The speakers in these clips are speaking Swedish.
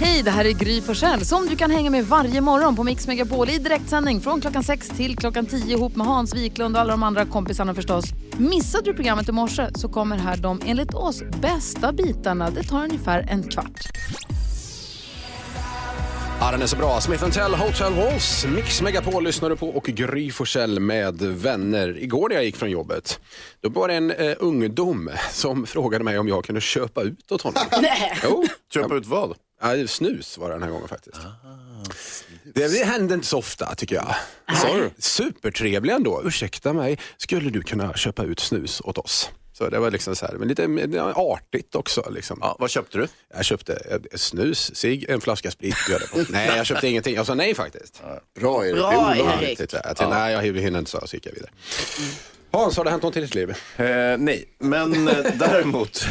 Hej, det här är Gry Forssell som du kan hänga med varje morgon på Mix Megapol i direktsändning från klockan 6 till klockan 10 ihop med Hans Wiklund och alla de andra kompisarna förstås. Missade du programmet i morse så kommer här de enligt oss bästa bitarna. Det tar ungefär en kvart. Ja, den är så bra. Smith Tell Hotel Walls, Mix Megapol lyssnar du på och Gry Forssell med vänner. Igår när jag gick från jobbet, då var det en eh, ungdom som frågade mig om jag kunde köpa ut åt honom. Nej. Jo, Köpa ut vad? Ja, snus var det den här gången faktiskt. Det, det händer inte så ofta tycker jag. Så, supertrevlig ändå. Ursäkta mig, skulle du kunna köpa ut snus åt oss? Så det var liksom så här, men lite artigt också. Liksom. Ja, vad köpte du? Jag köpte ett snus, cigg, en flaska sprit. nej, jag köpte ingenting. Jag sa nej faktiskt. Bra Erik. Bra, Erik. Jag tänkte, nej, jag hinner inte så, så gick jag vidare. Hans, har det hänt något i ditt liv? Eh, nej, men eh, däremot.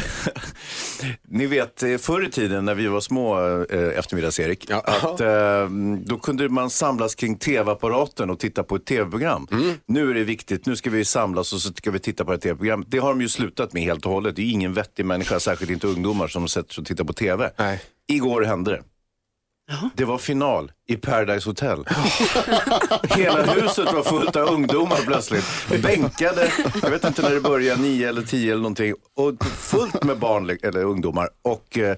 ni vet, eh, förr i tiden när vi var små, eh, eftermiddags-Erik, Ja. att eh, då kunde man samlas kring tv-apparaten och titta på ett tv-program. Nu är det viktigt, nu ska vi samlas och så ska vi titta på ett tv-program. Det har de ju slutat med helt och hållet. Det är ingen vettig människa, särskilt inte ungdomar, som sätter sig och tittar på tv. Nej. Igår hände det. Det var final i Paradise Hotel. Hela huset var fullt av ungdomar plötsligt. Bänkade, jag vet inte när det började, nio eller tio eller någonting. Och fullt med barn eller ungdomar. Och, eh,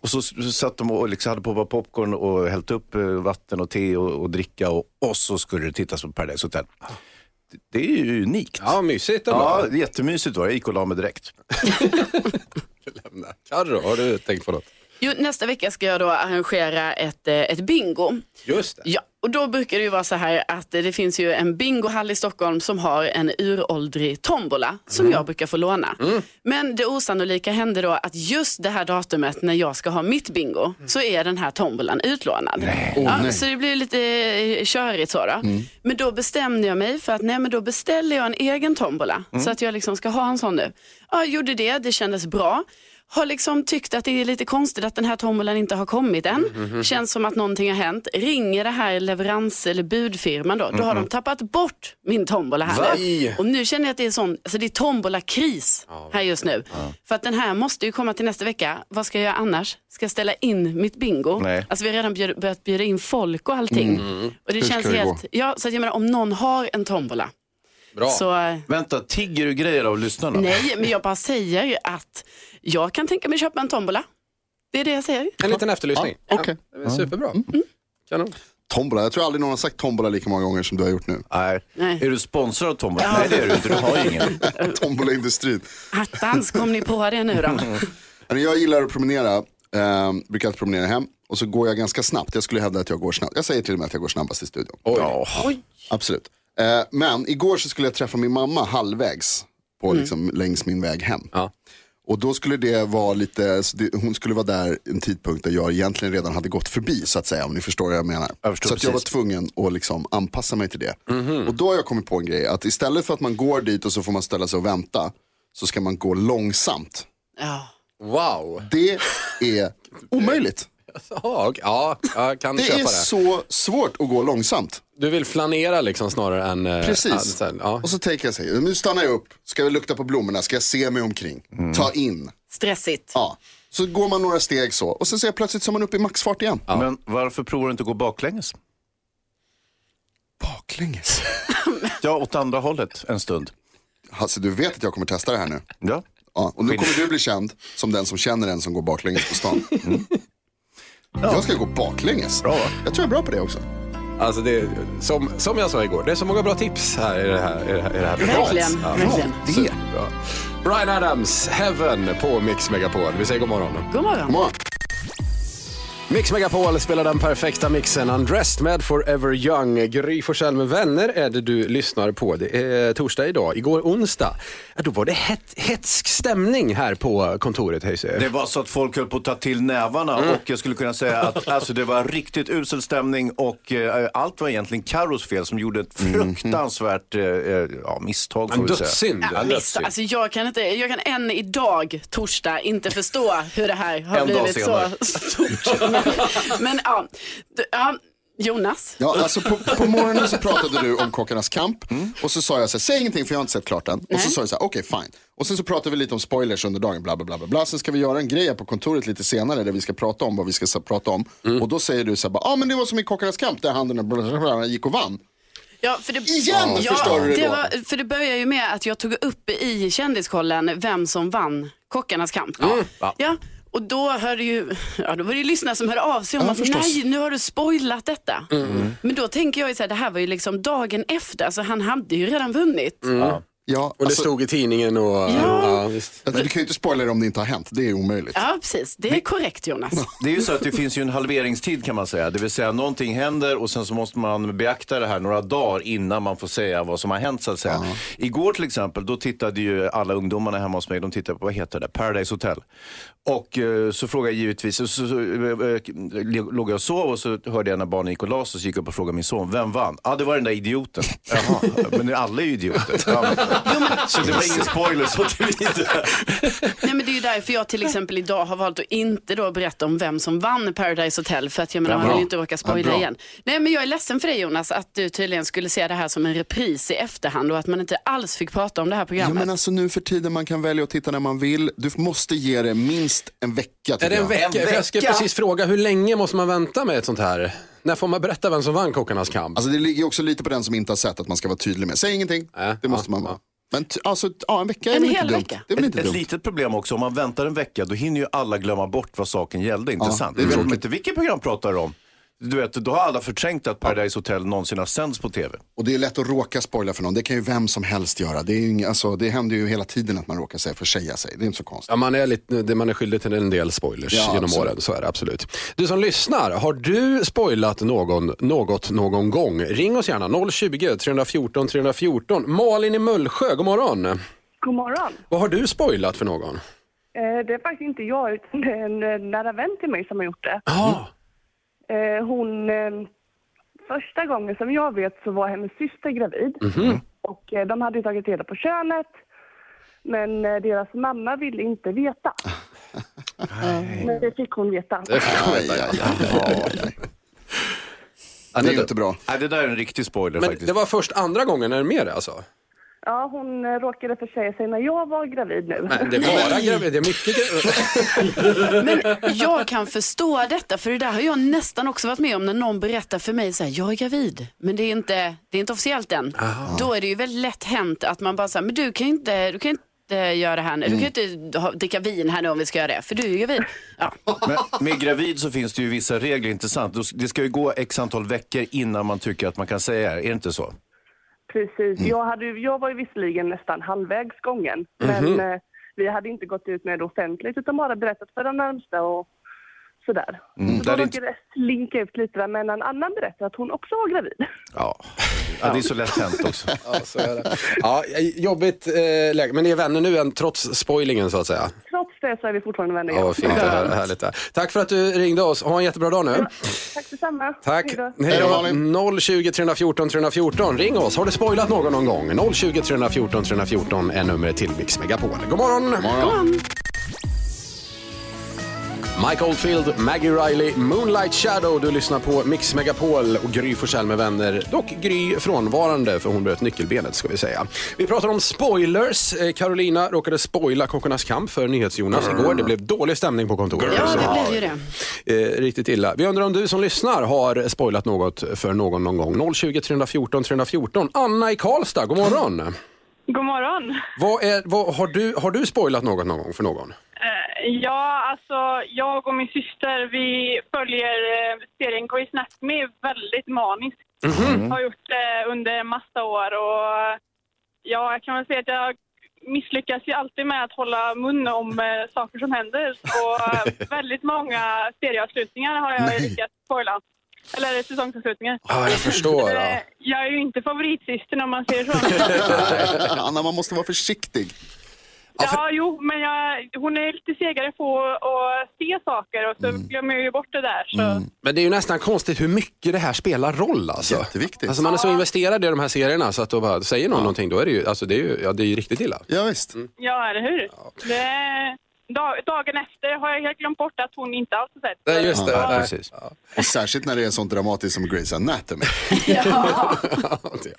och så satt de och liksom hade poppat popcorn och hällt upp eh, vatten och te och, och dricka. Och, och så skulle det tittas på Paradise Hotel. Det- är ju unikt. Ja, mysigt ändå. Ja, jättemysigt var det. Jag gick och la mig direkt. Carro, har du tänkt på något? Jo, nästa vecka ska jag då arrangera ett, eh, ett bingo. Just det. Ja, och då brukar det ju vara så här att det finns ju en bingohall i Stockholm som har en uråldrig tombola som jag brukar få låna. Men det osannolika hände då att just det här datumet när jag ska ha mitt bingo så är den här tombolan utlånad. ja, så det blir lite eh, körigt så då. Men då bestämde jag mig för att nej men då beställer jag en egen tombola så att jag liksom ska ha en sån nu. Ja, jag gjorde det, det kändes bra. Har liksom tyckt att det är lite konstigt att den här tombolan inte har kommit än. Känns som att någonting har hänt. Ringer det här leverans eller budfirman då. Då har de tappat bort min tombola här nu. Och nu känner jag att det är sån, alltså det är tombola-kris här just nu. För att den här måste ju komma till nästa vecka. Vad ska jag göra annars? Ska jag ställa in mitt bingo? Nej. Alltså vi har redan bjud, börjat bjuda in folk och allting. Och det Hur känns det helt, gå? ja så att jag menar om någon har en tombola. Bra. Så, Vänta, tigger du grejer av lyssnarna? nej, men jag bara säger att jag kan tänka mig köpa en tombola. Det är det jag säger. En liten efterlysning. Ja, okej. Ja, det är superbra. Kanon. Tombola, jag tror aldrig någon har sagt tombola lika många gånger som du har gjort nu. Nej. Nej. Är du sponsrad av tombola? Nej det är du inte, du har ju ingen. Tombolaindustrin. Attans, kom ni på det nu då? Jag gillar att promenera, eh, brukar alltid promenera hem och så går jag ganska snabbt. Jag skulle hävda att jag går snabbt. Jag säger till och med att jag går snabbast i studion. Oj. Oj. Absolut. Eh, men igår så skulle jag träffa min mamma halvvägs på, liksom, längs min väg hem. Ja. Och då skulle det vara lite, hon skulle vara där en tidpunkt där jag egentligen redan hade gått förbi så att säga, om ni förstår vad jag menar. Jag så att jag var tvungen att liksom anpassa mig till det. Och då har jag kommit på en grej, att istället för att man går dit och så får man ställa sig och vänta, så ska man gå långsamt. Ja. Wow. Det är omöjligt. Ja, ja, jag kan Det köpa är det. så svårt att gå långsamt. Du vill flanera liksom snarare än... eh, Precis. ja, sen, ja. Och så tänker jag så här, nu stannar jag upp, ska jag lukta på blommorna, ska jag se mig omkring, ta in. Stressigt. Ja. Så går man några steg så och sen ser jag plötsligt är man uppe i maxfart igen. Men varför provar du inte att gå baklänges? Baklänges. Ja, åt andra hållet en stund. Hasse, du vet att jag kommer testa det här nu. Ja. Ja, och nu kommer du bli känd som den som känner en som går baklänges på stan. Jag ska gå baklänges. Bra? Jag tror jag är bra på det också. Alltså det, som, som jag sa igår, det är så många bra tips här i det här, i det här, i det här Verkligen, Ja, verkligen. Superbra. Brian Adams, Heaven på Mix Megapol. Vi säger god morgon. God morgon. God morgon. Mix Megapol spelar den perfekta mixen Undressed med Forever Young. Gry Forssell med vänner är det du lyssnar på. Det är torsdag idag. Igår onsdag, ja, då var det het, hetsk stämning här på kontoret. Hayes. Det var så att folk höll på att ta till nävarna och jag skulle kunna säga att alltså, det var riktigt usel stämning och eh, allt var egentligen Carros fel som gjorde ett fruktansvärt eh, eh, ja, misstag. En dödssynd. Ja, alltså jag, kan inte, jag kan än idag, torsdag, inte förstå hur det här har En dag blivit så senare. stort. Men, ja, ja, Jonas? Ja, alltså på, på morgonen så pratade du om Kockarnas kamp och så sa jag så här, säg ingenting för jag har inte sett klart den. Och så sa jag så här, okej fine. Och sen så pratade vi lite om spoilers under dagen, bla bla bla. bla. Sen ska vi göra en grej här på kontoret lite senare där vi ska prata om vad vi ska så- prata om. Och då säger du så här, ja ah, men det var som i Kockarnas kamp där han den där gick och vann. Ja, för det, Igen, ja, förstår du det det då? var, För det börjar ju med att jag tog upp i Kändiskollen vem som vann Kockarnas kamp. Ja. Och då, hörde ju, ja, då var det ju lyssnare som hörde av sig om Ja, att förstås. nej, nu har du spoilat detta. Men då tänker jag ju så här, det här var ju liksom dagen efter, alltså han hade ju redan vunnit. Ja, Och det alltså, stod i tidningen och... Ja. visst. alltså, du kan ju inte spoila det om det inte har hänt, det är omöjligt. Ja, precis. Det är korrekt Jonas. Det är ju så att det finns ju en halveringstid kan man säga. Det vill säga någonting händer och sen så måste man beakta det här några dagar innan man får säga vad som har hänt så att säga. Igår till exempel, då tittade ju alla ungdomarna hemma hos mig, de tittade på, vad heter det, Paradise Hotel. Och eh, så frågade jag givetvis, så, så, så eh, eh, låg jag och sov och så hörde jag när barnen gick och la sig, så gick jag upp och frågade min son, vem vann? Ja, det var den där idioten. Jaha, men alla är ju idioter. Ja, men, så det var ingen spoiler så tillvida. Nej, men det är ju därför jag till exempel idag har valt att inte då berätta om vem som vann Paradise Hotel för att jag menar, man vill ju inte råka spoila bra. igen. Nej men jag är ledsen för dig Jonas att du tydligen skulle se det här som en repris i efterhand och att man inte alls fick prata om det här Ja, programmet. men alltså nu för tiden man kan välja att titta när man vill. Du måste ge det minst en vecka Är det en jag. vecka? En För jag ska vecka? precis fråga, hur länge måste man vänta med ett sånt här? När får man berätta vem som vann Kockarnas kamp? Alltså det ligger ju också lite på den som inte har sett att man ska vara tydlig med. Säg ingenting, Äh, det måste ja, man vara. Men t- alltså, ja, en vecka är En väl inte hel dumt. vecka. Det är väl Ett, inte ett dumt. litet problem också, om man väntar en vecka då hinner ju alla glömma bort vad saken gällde, inte Ja, sant? inte vilket program pratar du om. Du vet, då har alla förträngt att Paradise Hotel någonsin har sänds på tv. Och det är lätt att råka spoila för någon. Det kan ju vem som helst göra. Det, är ju inga, alltså, det händer ju hela tiden att man råkar säga, försäga sig. Det är inte så konstigt. Ja, man, är lite, det- man är skyldig till en del spoilers Ja, genom absolut. åren, så är det absolut. Du som lyssnar, har du spoilat någon, något någon gång? Ring oss gärna, 020 314 314. Malin i Mullsjö, god morgon. God morgon. Vad har du spoilat för någon? Eh, Det är faktiskt inte jag, utan det är en eh, nära vän till mig som har gjort det. Ja, Eh, Hon, eh, första gången som jag vet så var hennes syster gravid. Och eh, de hade ju tagit reda på könet. Men eh, deras mamma ville inte veta. Men det fick hon veta. det fick Aj, veta. ja. Det är inte bra. Nej, det där är en riktig spoiler Men faktiskt. det var först andra gången, är det mer det alltså? Ja, hon eh, råkade försäga sig när jag var gravid nu. Nej, det är bara gravid, det är mycket gravid. Men jag kan förstå detta, för det där har jag nästan också varit med om när någon berättar för mig så här, jag är gravid, men det är inte, det är inte officiellt än. Då är det ju väldigt lätt hänt att man bara säger, men du kan inte, du kan inte göra det här nu. Du kan ju inte ha, dricka vin här nu om vi ska göra det, för du är ju gravid. Ja. Men med gravid så finns det ju vissa regler, inte sant? Då- Det ska ju gå x antal veckor innan man tycker att man kan säga det, är det inte så? Precis. Jag, hade, jag var ju visserligen nästan halvvägs gången. Men eh, vi hade inte gått ut med det offentligt utan bara berättat för de närmsta och sådär. Mm, så där då råkade det slinka ut lite där, men en annan berättade att hon också var gravid. Ja. ja, det är så lätt hänt också. Ja, så är det. Ja, jobbigt eh, läge, men ni är vänner nu än, trots spoilingen så att säga. Trots det så är vi fortfarande vänner. Ja, vad fint, det här, härligt. det här. Tack för att du ringde oss, ha en jättebra dag nu. Tack detsamma. Tack. Hej då. Hej då, då. Malin. 020 314 314. Ring oss. Har du spoilat någon någon gång? 020 314 314 är numret till Mix Megapol. God morgon! Morgon. Mike Oldfield, Maggie Riley, Moonlight Shadow. Du lyssnar på Mix Megapol och Gry Forssell med vänner. Dock Gry frånvarande för hon bröt nyckelbenet ska vi säga. Vi pratar om spoilers. Eh, Carolina råkade spoila Kockarnas kamp för NyhetsJonas igår. Det blev dålig stämning på kontoret. Ja, det blev ju det. Eh, riktigt illa. Vi undrar om du som lyssnar har spoilat något för någon någon gång. 020 314 314. Anna i Karlstad, god morgon. God morgon. Vad är, vad, har, du, har du spoilat något någon gång för någon? Eh, Ja, alltså jag och min syster vi följer eh, serien Grey's Anatomy väldigt maniskt. Har gjort det under massa år och ja, jag kan väl säga att jag misslyckas ju alltid med att hålla mun om eh, saker som händer. Och väldigt många serieavslutningar har jag lyckats spoila. Eller säsongsavslutningar. Ja, jag förstår. Eh, Ja. Jag är ju inte favoritsystern om man säger så. Anna, man måste vara försiktig. Ja, jo, men jag, hon är lite segare på att se saker och så glömmer jag ju bort det där. Så. Men det är ju nästan konstigt hur mycket det här spelar roll. Alltså. Jätteviktigt. Alltså man är så investerad i de här serierna så att då bara säger någon någonting då är det ju, alltså det är ju, ja, det är ju riktigt illa. Ja, visst. Ja, eller hur? Det, dag, dagen efter har jag helt glömt bort att hon inte alls har sett. Nej, just det. Ja, Nej. precis. Och särskilt när det är sånt dramatiskt som Grey's Anatomy. Ja,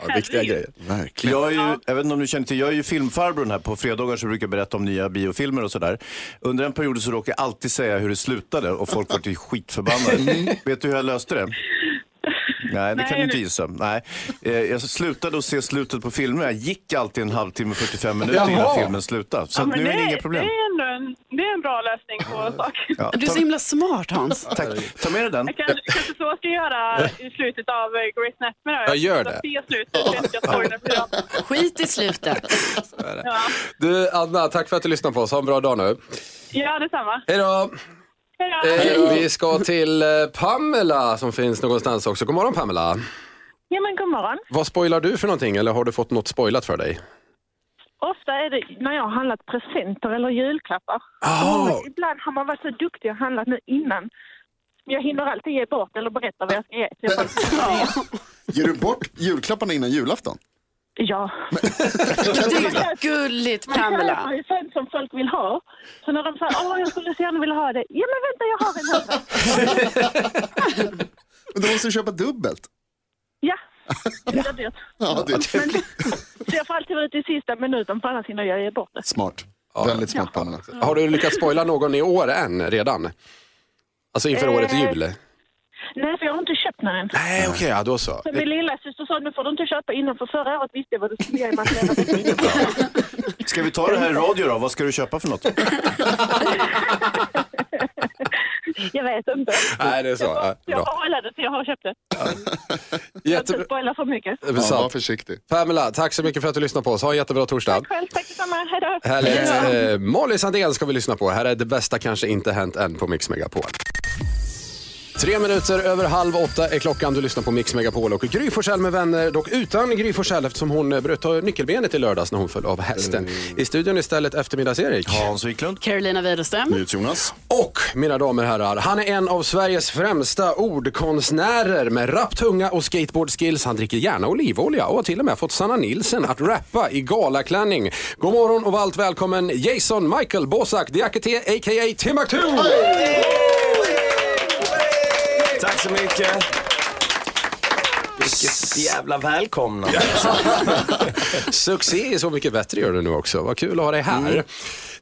viktiga grejer. Verkligen. Jag, är ju, jag vet inte om du känner till, jag är ju filmfarbrorn här. På fredagar så brukar jag berätta om nya biofilmer och sådär. Under en period så råkade jag alltid säga hur det slutade och folk var till skitförbannade. Vet du hur jag löste det? Nej, det kan Nej, du inte gissa. Nej. Eh, Jag slutade att se slutet på filmer. Jag gick alltid en halvtimme, 45 minuter Jaha. innan filmen slutade. Så Ja, nu är det det, inget problem. Det det är en bra lösning på saken. Ja, Du är så himla smart Hans. tack. ta med dig den. Jag kanske, kanske så ska jag göra i slutet av eh, Grey's Anatomy. då. Ja, gör Jag det. ska se slutet så att jag. Skit i slutet. Ja. Du, Anna, tack för att du lyssnade på oss. Ha en bra dag nu. ja, detsamma. Hej då! Hej då. Eh, vi ska till eh, Pamela som finns någonstans också. God morgon Pamela. Ja, men god morgon. Vad spoilar du för någonting eller har du fått något spoilat för dig? Ofta är det när jag har handlat presenter eller julklappar. Och Ibland har man varit så duktig och handlat nu innan. Jag hinner alltid ge bort eller berätta vad jag ska ge. Så jag Ger du bort julklapparna innan julafton? ja. Det är gulligt Man Pamela. köper ju sånt som folk vill ha. Så när de säger åh jag skulle så gärna vilja ha det. Ja men vänta jag har en här. Men då måste du köpa dubbelt. Ja, det blir dyrt. Ja, det Men, så jag får alltid vara ute i sista minuten för annars hinner jag ge bort det. smart. Väldigt smart Pamela. Har du lyckats spoila någon i år än redan? Alltså inför Eh. årets jul? Nej, för jag har inte köpt den än. Nej, okej, ja, då så. Så min lilla syster sa nu får du inte köpa innan för förra året visste jag vad du skulle ge mig. Ska vi ta det här i radio då? Vad ska du köpa för något? Jag vet inte. Nej, det är så. Ja, Jag bra. har hållit det till jag har köpt det. Jag inte Jättebra. spoila för mycket. Ja, var Sant. försiktig. Pamela, tack så mycket för att du lyssnade på oss. Ha en jättebra torsdag. Själv, tack detsamma. Hej då. Härligt. Eh, Molly Sandén ska vi lyssna på. Här är det bästa kanske inte hänt än på Mix Megapol. Tre minuter över halv åtta är klockan. Du lyssnar på Mix Megapol och Gry Forssell med vänner. Dock utan Gry Forssell eftersom hon eh, bröt nyckelbenet i lördags när hon föll av hästen. I studion istället eftermiddags-Erik. Hans Wiklund? Carolina Widerström. Jonas. Och mina damer och herrar, han är en av Sveriges främsta ordkonstnärer med rapp tunga och skateboardskills. Han dricker gärna olivolja och har till och med fått Sanna Nilsen att rappa i galaklänning. God morgon och varmt välkommen Jason Michael Bosak Diakité a.k.a. Timbuktu! Tack så mycket. Vilket jävla välkomnande. Succé är så mycket bättre gör du nu också. Vad kul att ha dig här.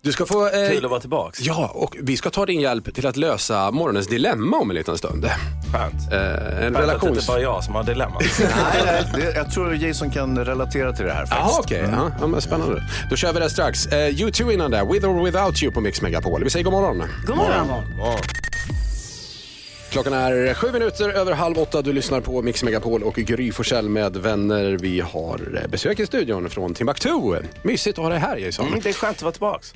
Du ska få... eh, Mm. Kul att vara tillbaks. Ja, och vi ska ta din hjälp till att lösa morgonens dilemma om en liten stund. Skönt. Eh, en Skönt att det relations... inte bara är jag som har dilemma. Nej, jag tror Jason kan relatera till det här faktiskt. Jaha, okej. Ja, ja, men spännande. Då kör vi det strax. Uh, U2 innan det. With or without you på Mix Megapol. Vi säger god morgon. God morgon. Klockan är sju minuter över halv åtta. Du lyssnar på Mix Megapol och Gry Forssell med vänner. Vi har eh, besök i studion från Timbuktu. Mysigt att ha dig här Jason. Mm, det är skönt att vara tillbaks.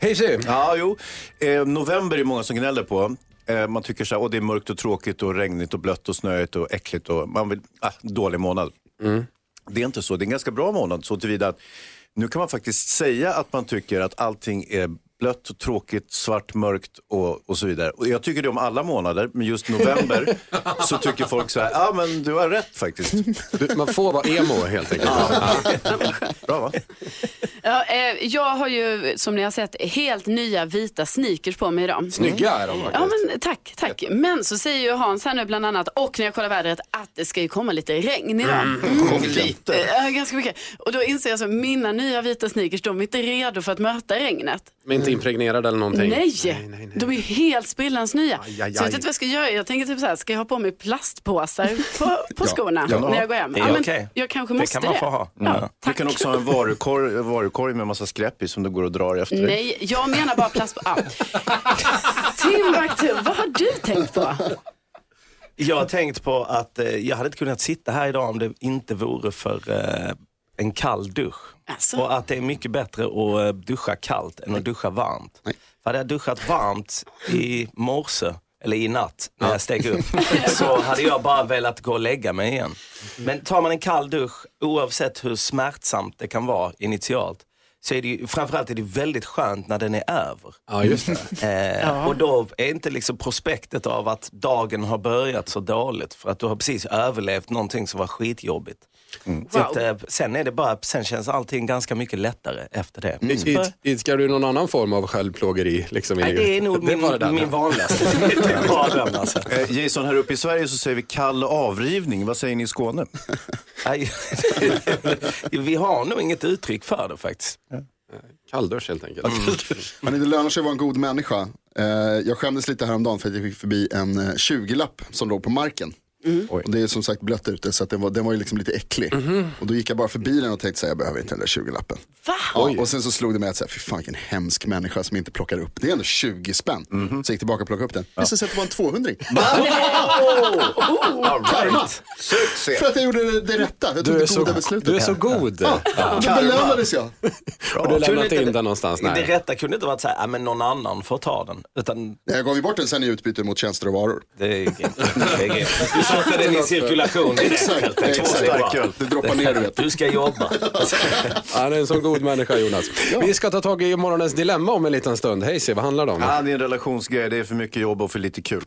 Hej Sy. Ja, jo. Eh, november är många som gnäller på. Eh, man tycker så här, åh, det är mörkt och tråkigt och regnigt och blött och snöigt och äckligt och man vill, ah, dålig månad. Det är inte så, det är en ganska bra månad så tillvida att nu kan man faktiskt säga att man tycker att allting är blött, tråkigt, svart, mörkt och, och så vidare. Och jag tycker det om alla månader, men just november så tycker folk så här, ja men du har rätt faktiskt. Du, man får vara emo helt enkelt. Bra va? Ja, eh, jag har ju som ni har sett helt nya vita sneakers på mig idag. Snygga är de faktiskt. Ja men tack, tack. Men så säger ju Hans här nu bland annat och när jag kollar vädret att det ska ju komma lite regn idag. Och lite. Eh, ganska mycket. Och då inser jag så mina nya vita sneakers de är inte redo för att möta regnet. Men inte impregnerade eller någonting. Nej. nej, nej. de är helt sprillans nya. Aj, aj, Så jag aj. vet inte vad jag ska göra. Jag tänker typ så här, ska jag ha på mig plastpåsar på, på skorna Ja. när jag går hem? Det är men okej. Jag kanske Det måste kan man få ha. Ja, Ja. Du kan också ha en varukorg, varukorg med massa skräp i som du går och drar efter dig. Nej, jag menar bara plast... Ah. Timbuktu, vad har du tänkt på? Jag har tänkt på att eh, jag hade inte kunnat sitta här idag om det inte vore för eh, en kall dusch. Alltså. Och att det är mycket bättre att eh, duscha kallt än att duscha varmt. För hade jag duschat varmt i morse, eller i natt när jag steg upp, så hade jag bara velat gå och lägga mig igen. Men tar man en kall dusch, oavsett hur smärtsamt det kan vara initialt, så är det ju, framförallt är det väldigt skönt när den är över. Ja, just. Eh, Och då är inte liksom prospektet av att dagen har börjat så dåligt för att du har precis överlevt någonting som var skitjobbigt. Så att, eh, sen, är det bara, sen känns allting ganska mycket lättare efter det. Mm. Så bara- Id- Idkar du någon annan form av självplågeri? Liksom, i- Nej, det är nog Det min, min vanligaste. Det alltså. Eh, Jason, här uppe i Sverige så säger vi kall avrivning. Vad säger ni i Skåne? Vi har nog inget uttryck för det faktiskt. Kalldusch helt enkelt. Men det lönar sig att vara en god människa. Eh, jag skämdes lite häromdagen för att jag fick förbi en eh, 20-lapp som låg på marken. Och det är som sagt blött ute så att den, var, den var ju liksom lite äcklig. Och då gick jag bara förbi den och tänkte säga jag behöver inte den där 20-lappen. Va? Ja, och sen så slog det mig att säga, fy fan vilken hemsk människa som inte plockar upp. Det är ändå 20 spänn. Så jag gick tillbaka och plockade upp den. Det visade sig att det var en 200 Karma. För att jag gjorde det, det rätta. Jag tog Du är, det så, goda beslutet. du är så god. Ja, och då belönades jag. Har du lämnat inte- in den någonstans? Det Nej. rätta kunde inte varit så här, ja, men någon annan får ta den. Utan Jag gav ju bort den sen i utbyte mot tjänster och varor. det är. Satte den i cirkulation. Exakt, exakt. Det är bra. Starköl. Det droppar ner du vet. Du ska jobba. Han är en sån god människa Jonas. Vi ska ta tag i morgonens dilemma om en liten stund. Hej se, vad handlar det om? Ah, det är en relationsgrej, det är för mycket jobb och för lite kul.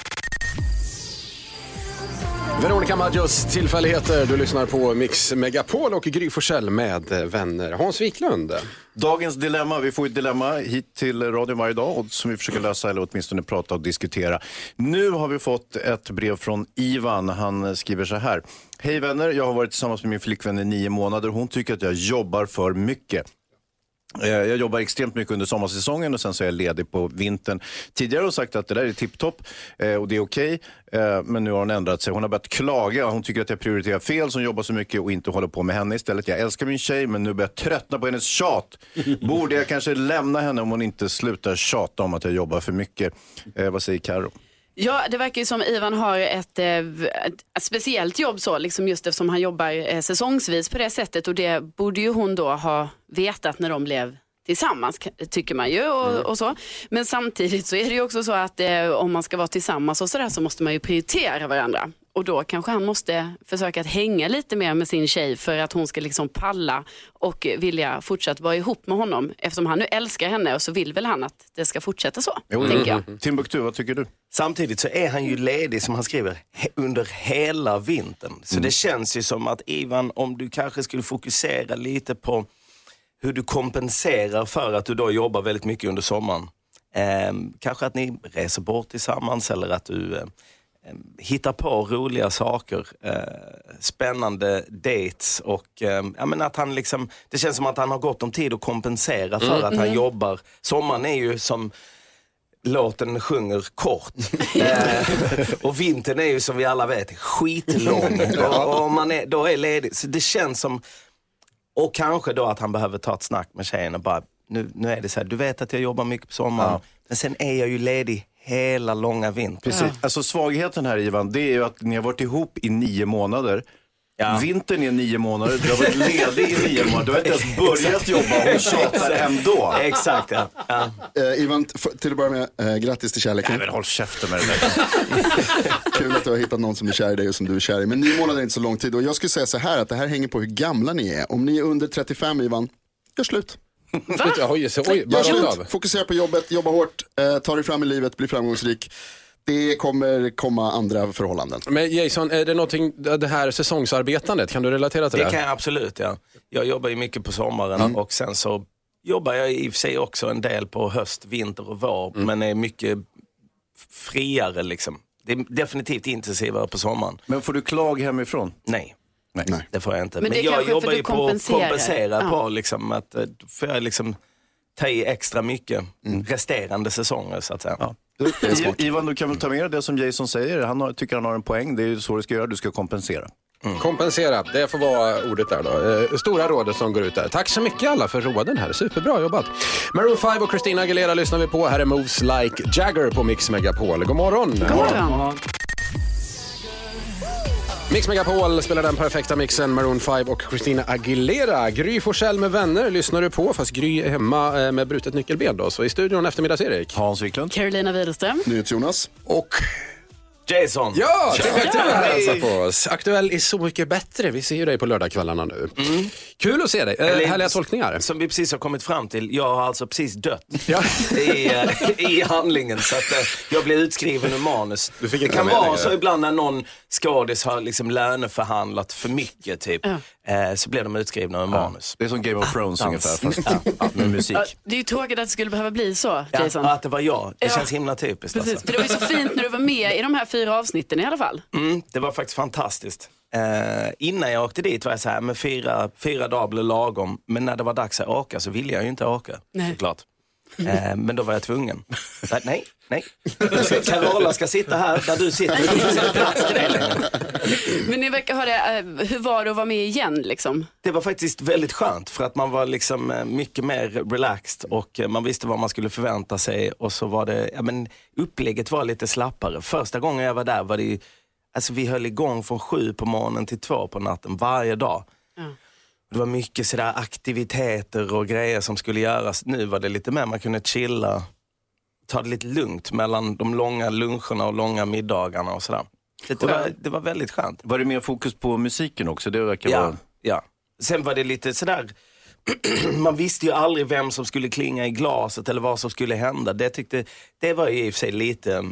Veronica Maggios tillfälligheter. Du lyssnar på Mix Megapol och Gry Forssell med eh, vänner. Hans Wiklund. Dagens dilemma, vi får ett dilemma hit till radion varje dag och som vi försöker lösa eller åtminstone prata och diskutera. Nu har vi fått ett brev från Ivan. Han skriver så här. Hej vänner, jag har varit tillsammans med min flickvän i nio månader. Hon tycker att jag jobbar för mycket. Eh, Jag jobbar extremt mycket under sommarsäsongen och sen så är jag ledig på vintern. Tidigare har hon sagt att det där är tipptopp eh, och det är okej. eh, Men nu har hon ändrat sig. Hon har börjat klaga. Hon tycker att jag prioriterar fel som jobbar så mycket och inte håller på med henne istället. Jag älskar min tjej men nu börjar jag tröttna på hennes tjat. Borde jag kanske lämna henne om hon inte slutar tjata om att jag jobbar för mycket? Vad säger Karo? Ja, det verkar ju som Ivan har ett, eh, ett, speciellt jobb så, liksom just eftersom han jobbar eh, säsongsvis på det sättet och det borde ju hon då ha vetat när de blev tillsammans tycker man ju och, och så. Men samtidigt så är det ju också så att eh, om man ska vara tillsammans och sådär så måste man ju prioritera varandra. Och då kanske han måste försöka att hänga lite mer med sin tjej för att hon ska liksom palla och vilja fortsatt vara ihop med honom. Eftersom han nu älskar henne och så vill väl han att det ska fortsätta så, tänker jag. Timbuktu, vad tycker du? Samtidigt så är han ju ledig som han skriver he- under hela vintern. Så det känns ju som att Ivan, om du kanske skulle fokusera lite på hur du kompenserar för att du då jobbar väldigt mycket under sommaren. Ehm, kanske att ni reser bort tillsammans eller att du eh, hittar på roliga saker, eh, spännande dates och eh, ja, men att han liksom, det känns som att han har gott om tid att kompensera för att han jobbar. Sommaren är ju som låten sjunger kort. eh, och vintern är ju som vi alla vet skitlång. och, och man är, då är ledig. Så det känns som, och kanske då att han behöver ta ett snack med tjejen och bara, nu, nu är det så här, du vet att jag jobbar mycket på sommaren, men sen är jag ju ledig hela långa vintern. Precis. Alltså svagheten här Ivan, det är ju att ni har varit ihop i nio månader. Ja. Vintern är nio månader, du har varit ledig i nio månader, du har inte ens börjat jobba och tjatar ändå. Exakt ja. ja. Eh, Ivan, till att börja med, eh, grattis till kärleken. Nej men håll käften med det där. Kul att du har hittat någon som är kär i dig och som du är kär i. Men nio månader är inte så lång tid. Och jag skulle säga så här att det här hänger på hur gamla ni är. Om ni är under 35 Ivan, gör slut. Oj, så, oj, bara Gör av. Fokusera på jobbet, jobba hårt, eh, ta dig fram i livet, bli framgångsrik. Det kommer komma andra förhållanden. Men Jason, är det någonting, det här säsongsarbetandet, kan du relatera till det? Det kan jag absolut ja. Jag jobbar ju mycket på sommaren och sen så jobbar jag i och för sig också en del på höst, vinter och vår. Men är mycket friare liksom. Det är definitivt intensivare på sommaren. Men får du klag hemifrån? Nej. Nej. Det får jag inte. Men Men, jag jobbar ju på att kompensera Ja. på liksom att eh, då får jag liksom ta i extra mycket resterande säsonger så att säga. Ja. Du, Ivan, du kan väl ta med det som Jason säger. Han har, tycker han har en poäng. Det är ju så du ska göra. Du ska kompensera. Kompensera, det får vara ordet där då. Eh, Stora rådet som går ut där. Tack så mycket alla för råden här, superbra jobbat. Maroon 5 och Christina Aguilera lyssnar vi på. Här är Moves Like Jagger på Mix Megapol. God morgon! God morgon. Mix Megapol spelar den perfekta mixen. Maroon 5 och Christina Aguilera. Gry Forssell med vänner lyssnar du på, fast Gry är hemma eh, med brutet nyckelben då. Så i studion eftermiddags-Erik. Hans Wiklund. Carolina Widerström. NyhetsJonas. Och Jason! Ja, trevligt att du hälsar på oss. Aktuell är Så mycket bättre. Vi ser ju dig på lördagskvällarna nu. Kul att se dig. Eh, Eller- härliga tolkningar. Som vi precis har kommit fram till, jag har alltså precis dött Ja. i, eh, i handlingen. Så att eh, jag blev utskriven ur manus. Du fick det kan vara så ibland när någon skådis har liksom löneförhandlat för mycket typ. Eh, så blev de utskrivna med manus. Det är som Game of Thrones Dans. ungefär, fast Ja, ja, med musik. Ja, det är ju tråkigt att det skulle behöva bli så, Jason. Ja, att det var jag. Det Ja. känns himla typiskt. Precis, Alltså. för det var ju så fint när du var med i de här fyra avsnitten i alla fall. Mm, det var faktiskt fantastiskt. Eh, innan jag åkte dit var jag så här, med fyra, fyra dagar blev lagom. Men när det var dags att åka så ville jag ju inte åka. Nej. Såklart. Eh, men då var jag tvungen. Så, nej, nej. Carola ska sitta här där du sitter. Det finns inte plats till dig längre. Men ni verkar ha det, eh, hur var det att vara med igen liksom? Det var faktiskt väldigt skönt för att man var liksom eh, mycket mer relaxed och eh, man visste vad man skulle förvänta sig och så var det, ja men upplägget var lite slappare. Första gången jag var där var det ju, alltså vi höll igång från sju på morgonen till två på natten varje dag. Det var mycket sådär aktiviteter och grejer som skulle göras. Nu var det lite mer, man kunde chilla, ta det lite lugnt mellan de långa luncherna och långa middagarna och sådär. Så det, var, det var väldigt skönt. Var det mer fokus på musiken också? Det verkar Ja, vara... ja. Sen var det lite sådär, man visste ju aldrig vem som skulle klinga i glaset eller vad som skulle hända. Det, tyckte, det var ju i och för sig lite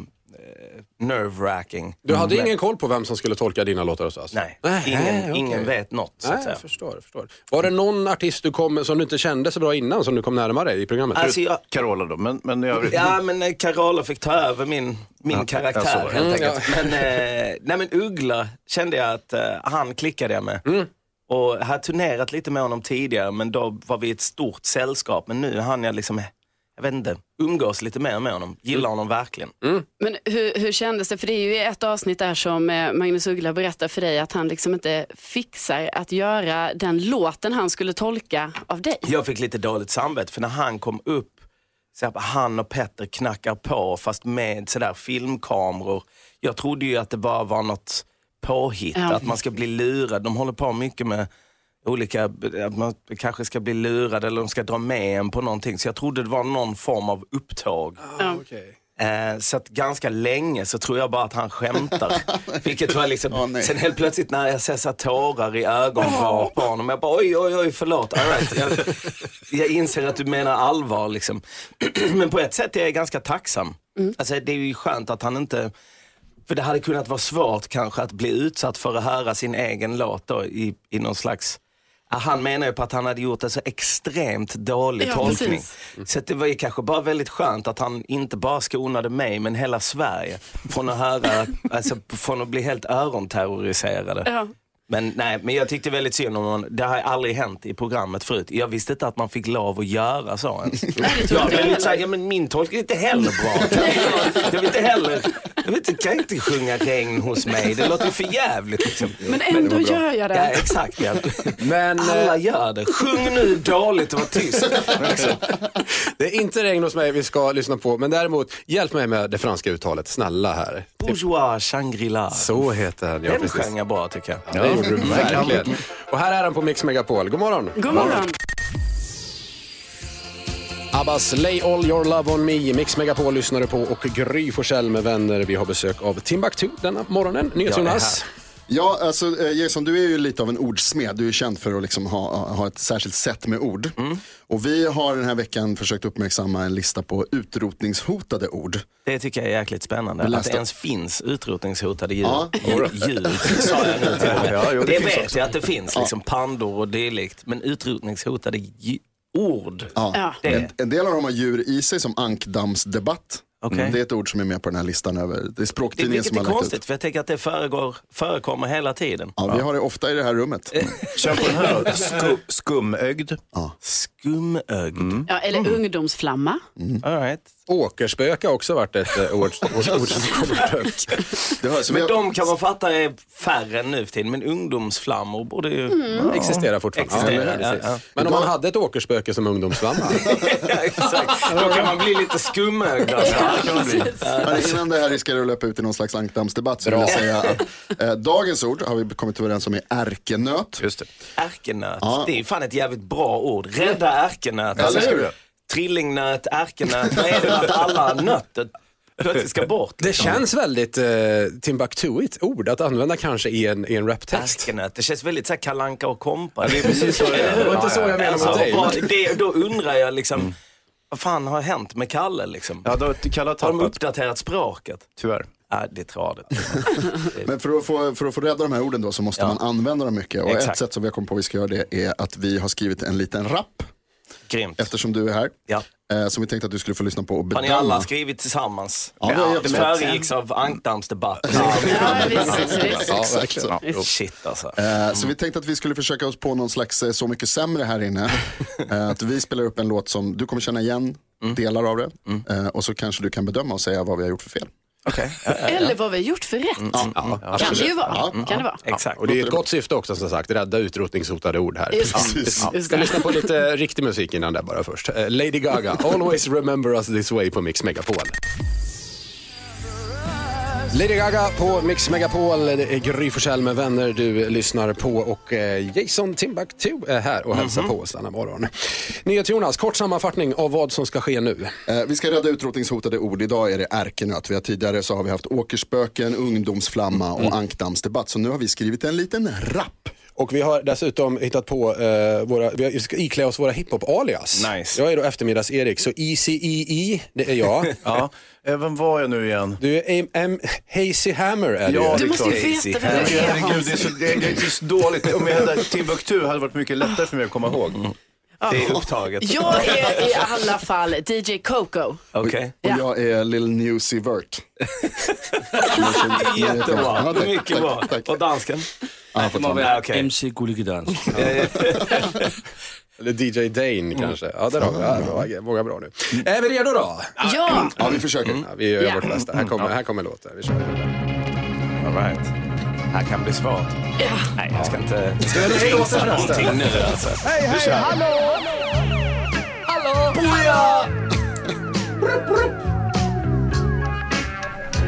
nerve-wracking. Du hade Men- ingen koll på vem som skulle tolka dina låtar hos oss? Nej, Nej, ingen, okej. ingen vet något så att Nej, säga. jag förstår, jag förstår. Var det någon artist du kom, som du inte kände så bra innan som du kom närmare i programmet? Alltså, jag, Carola då, men, men i övrigt. Ja, men eh, Carola fick ta över min, min Ja, karaktär ja, helt mm, enkelt. Men, eh, nej, men Uggla kände jag att eh, han klickade jag med. Mm. Och jag hade turnerat lite med honom tidigare, men då var vi ett stort sällskap. Men nu hann jag liksom, jag vet inte, umgås lite mer med honom. Gillar honom verkligen. Men hur, hur kändes det? För det är ju i ett avsnitt där som eh, Magnus Uggla berättar för dig att han liksom inte fixar att göra den låten han skulle tolka av dig. Jag fick lite dåligt samvete för när han kom upp, så här, han och Petter knackar på fast med sådär filmkameror. Jag trodde ju att det bara var något påhitt, Ja. att man ska bli lurad. De håller på mycket med olika, att man kanske ska bli lurad eller de ska dra med en på någonting. Så jag trodde det var någon form av upptåg. Ja. Okej. Eh, så att ganska länge så tror jag bara att han skämtar. Vilket var liksom, nej. sen helt plötsligt när jag ser så tårar i ögonvrå på honom, jag bara oj, oj, oj, förlåt. All right. jag, jag inser att du menar allvar liksom. Men på ett sätt är jag ganska tacksam. Alltså, det är ju skönt att han inte, för det hade kunnat vara svårt kanske att bli utsatt för att höra sin egen låt då, i, i någon slags Han menar ju på att han hade gjort en så extremt dålig Ja, tolkning. precis. Så att det var ju kanske bara väldigt skönt att han inte bara skonade mig men hela Sverige från att höra, alltså från att bli helt öronterroriserade. Ja. Men nej, men jag tyckte väldigt synd om honom. Det har aldrig hänt i programmet förut. Jag visste inte att man fick lov att göra så ens. Jag blev lite såhär, ja men min tolkning är inte heller bra. Jag vill inte heller, jag vet inte, kan inte sjunga regn hos mig. Det låter för jävligt liksom. Men ändå gör jag Ja, det. exakt. Ja. Men eh, Alla gör det. Sjung nu dåligt och var tyst. Det är inte regn hos mig vi ska lyssna på, men däremot hjälp mig med det franska uttalet, snälla här. Bourgeois Shangri-La. Så heter han, ja Den precis. sjöng jag bra tycker jag. Ja, det gjorde du verkligen. Och här är han på Mix Megapol. God morgon! God morgon. Abbas Lay All Your Love On Me, Mix Megapol lyssnar du på och Gry Forssell med vänner. Vi har besök av Timbuktu denna morgonen. NyhetsJonas. Ja, alltså eh, Jason, du är ju lite av en ordsmed. Du är känd för att liksom ha, ha ett särskilt sätt med ord. Och vi har den här veckan försökt uppmärksamma en lista på utrotningshotade ord. Det tycker jag är jäkligt spännande. Att det ens finns utrotningshotade djur. Ja. Djur, sa jag nu till och med. Ja, jo, det det vet också. jag att det finns, liksom pandor och dylikt. Men utrotningshotade dju- ord. Ja. Det, En, en del av dem har djur i sig som ankdammsdebatt. Okej. Det är ett ord som är med på den här listan över, det är det, språktidningen vilket som är har lagt konstigt, ut. för jag tänker att det föregår, förekommer hela tiden. Ja, vi har det ofta i det här rummet. Kör på den här. Skum, skumögd. Skumögd. Ja, eller ungdomsflamma. All right. Åkerspöke har också varit ett eh, ord, ord, ord som så vi Men har, de kan man fatta är färre nu för tiden, men ungdomsflammor borde ju... Existerar fortfarande. Existerar, Ja, ja, ja. Men om man hade ett åkerspöke som ungdomsflamma? Ja, exakt. Då kan man bli lite skumögd. Alltså. Innan det här riskerar att löpa ut i någon slags ankdammsdebatt så vill jag säga att eh, dagens ord har vi kommit överens om är ärkenöt. Just det. Ärkenöt, Ja. det är fan ett jävligt bra ord. Rädda ärkenöt. Alltså? Trillingnöt, ärkenöt, vad är det med att alla nötter plötsligt ska bort? Det liksom? känns väldigt eh, Timbuktuigt ord att använda kanske i en, i en raptext. Ärkenöt, det känns väldigt så här kalanka och kompa. det är precis så det är. Det var inte så jag menade Alltså, mot dig. det, då undrar jag liksom, vad fan har hänt med Kalle liksom? Ja, då, Kalle har Har de uppdaterat språket? tyvärr. Nej, det är tradigt. Men för att, få, för att få rädda de här orden då så måste Ja. man använda dem mycket. Och ett Exakt. sätt som vi har kommit på att vi ska göra det är att vi har skrivit en liten rap Grymt. eftersom du är här. Ja. Eh, som vi tänkte att du skulle få lyssna på och Har bedöma. ni alla skrivit tillsammans? Ja, det har jag det föregicks av ankdammsdebatt. Ja, visst, visst. Ja, verkligen. Shit alltså. Eh, Så vi tänkte att vi skulle försöka oss på någon slags eh, Så mycket sämre här inne. Eh, Att vi spelar upp en låt som du kommer känna igen Mm. delar av det. Eh, Och så kanske du kan bedöma och säga vad vi har gjort för fel. Okej. Eller vad vi har gjort för rätt. Ja, Kan det ju vara. Kan det vara. Exakt. Och det är ett gott syfte också som sagt, rädda utrotningshotade ord här. Just. Ja. Just Ska lyssna på lite riktig musik innan det bara först. Eh, Lady Gaga, Always Remember Us This Way på Mix Megapol. Lady Gaga på Mix Megapol, det är Gry Forssell med vänner du lyssnar på och eh, Jason Timbuktu är här och hälsar på oss denna morgon. NyhetsJonas, kort sammanfattning av vad som ska ske nu. Eh, Vi ska rädda utrotningshotade ord. Idag är det ärkenöt. Vi har tidigare så har vi haft åkerspöken, ungdomsflamma och ankdammsdebatt. Så nu har vi skrivit en liten rap. Och vi har dessutom hittat på eh, våra, vi ska iklä oss våra hiphop-alias. Nice. Jag är då eftermiddags-Erik, så ECEE, det är jag. Ja, vem var jag nu igen? Du är M- M- Hazy Hammer är du. Ja, Du det är måste ju veta Nej, vem det är Herregud, det är, så, det, är, det är så dåligt. Om jag hade Timbuktu hade det varit mycket lättare för mig att komma ihåg. Det är upptaget. Jag är i alla fall DJ Coco. Okej. Och Ja. jag är Lil Newsy Vert. Jättebra. Ja, tack, Mycket tack, bra. tack. Och dansken? Ta den. Ja, okej. MC Gullige Dans. Eller DJ Dane kanske. Ja, där har vi. Ja, bra, våga bra nu. Är vi redo då? Ja, Ja, vi försöker. Ja, vi gör Ja. vårt bästa. Här kommer, här kommer låten. Vi kör. All right. Här kan bli svårt. Nej, jag ska inte Ska jag låten jinxa någonting nu alltså. Hej, hej, hallå!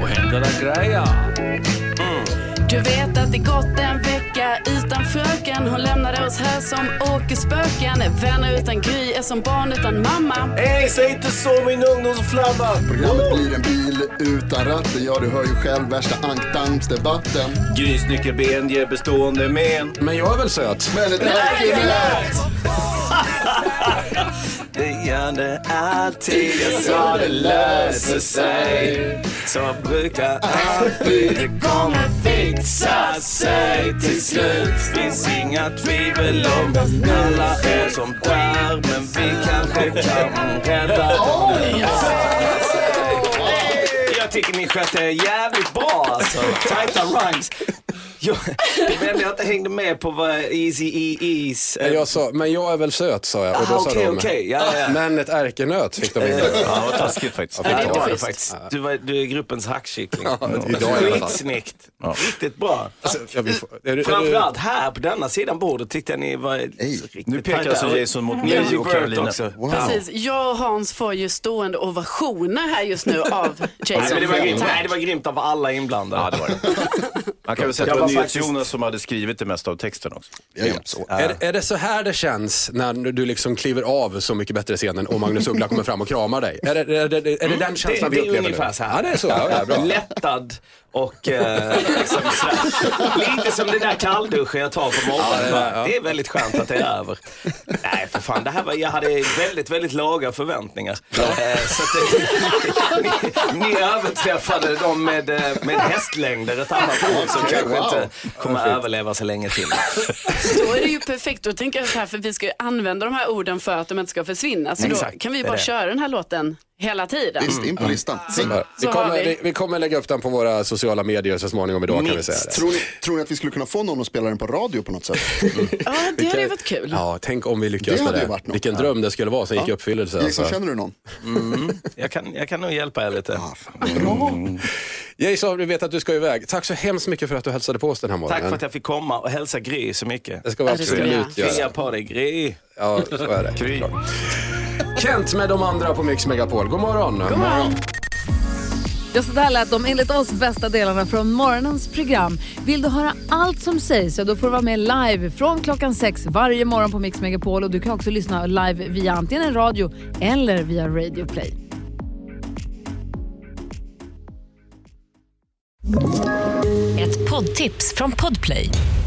Och händer det grejer. Du vet att det gått en vecka utan fröken. Hon lämnade oss här som åkerspöken. Vänner utan Gry är som barn utan mamma. Hej, säg inte så min ungdomsflamma. Programmet blir en bil utan ratten. Ja, du hör ju själv värsta ankdammsdebatten. Grys nyckelben ger bestående men. Men jag är väl söt? Men ett ärkenöt! Det gör det alltid, jag sa det löser sig. Så brukar alltid, det kommer fixa sig till slut. Finns inga tvivel om alla är som dör, men vi kanske kan rädda dem. Jag tycker ni skötte er jävligt bra alltså. Tajta rhymes. Jag, ändå jag inte hängde med på vad Easy E E's. Jag sa, men jag är väl söt sa jag. Och då Ah, sa okej, de, okej, ja, ja. men ett ärkenöt fick de in. Ja, det var taskigt faktiskt. Ja, Ja, det de. var det faktiskt. Du, var, du är gruppens hackkyckling. Ja, idag. Skitsnyggt. Riktigt bra. Alltså, ja, vi får, är, du- är, Framförallt här på denna sidan bordet tyckte jag ni var riktigt Nu pekar alltså Jason mot mig och Vert Carolina. också. Precis, jag och Hans får ju stående ovationer här just nu av Nej, Jason. men det, var grymt. Nej, det var grymt av alla inblandade. Ja, det var det. Man kan väl säga att det var faktiskt- NyhetsJonas som hade skrivit det mesta av texten också. Ja, ja, så. är, är det så här det känns när du liksom kliver av Så mycket bättre scenen och Magnus Uggla kommer fram och kramar dig? Är det, är det, är det den Det, känslan det vi är upplever ungefär nu? så här. Ja, det är så. Ja, ja, bra. Lättad och eh, liksom lite som det där kallduschen jag tar på morgonen. Ja, ja, ja. Det är väldigt skönt att det är över. Nej, för fan, det här var, jag hade väldigt, väldigt låga förväntningar. Eh, så att det, ni, ni överträffade dem med, eh, med hästlängder ett annat år som kanske wow. inte kommer att överleva så länge till. Då är det ju perfekt. Då tänker jag så här, för vi ska ju använda de här orden för att de inte ska försvinna. Så Exakt, då kan vi bara köra den här låten hela tiden. Visst, in på listan. Ja, Vi kommer, vi. vi, kommer lägga upp den på våra sociala medier så småningom idag kan vi Minst. säga det. Tror ni, tror ni att vi skulle kunna få någon att spela den på radio på något sätt? Ja, det hade ju varit kul. Ja, tänk om vi lyckas Det med det. varit något. Vilken dröm det skulle vara som gick i uppfyllelse. Jason, Alltså. känner du någon? Jag kan, jag kan nog hjälpa er lite. Jason, vi vet att du ska iväg. Tack så hemskt mycket för att du hälsade på oss den här morgonen. Tack för att jag fick komma och hälsa Gry så mycket. Det ska vi Ja, absolut göra. Krya på dig Gry. Ja, så är det. Kent med de andra på Mix Megapol. God morgon. God morgon. Ja, så där lät de enligt oss bästa delarna från morgonens program. Vill du höra allt som sägs så då får du vara med live från klockan sex varje morgon på Mix Megapol och du kan också lyssna live via antingen en radio eller via Radio Play. Ett poddtips från Podplay.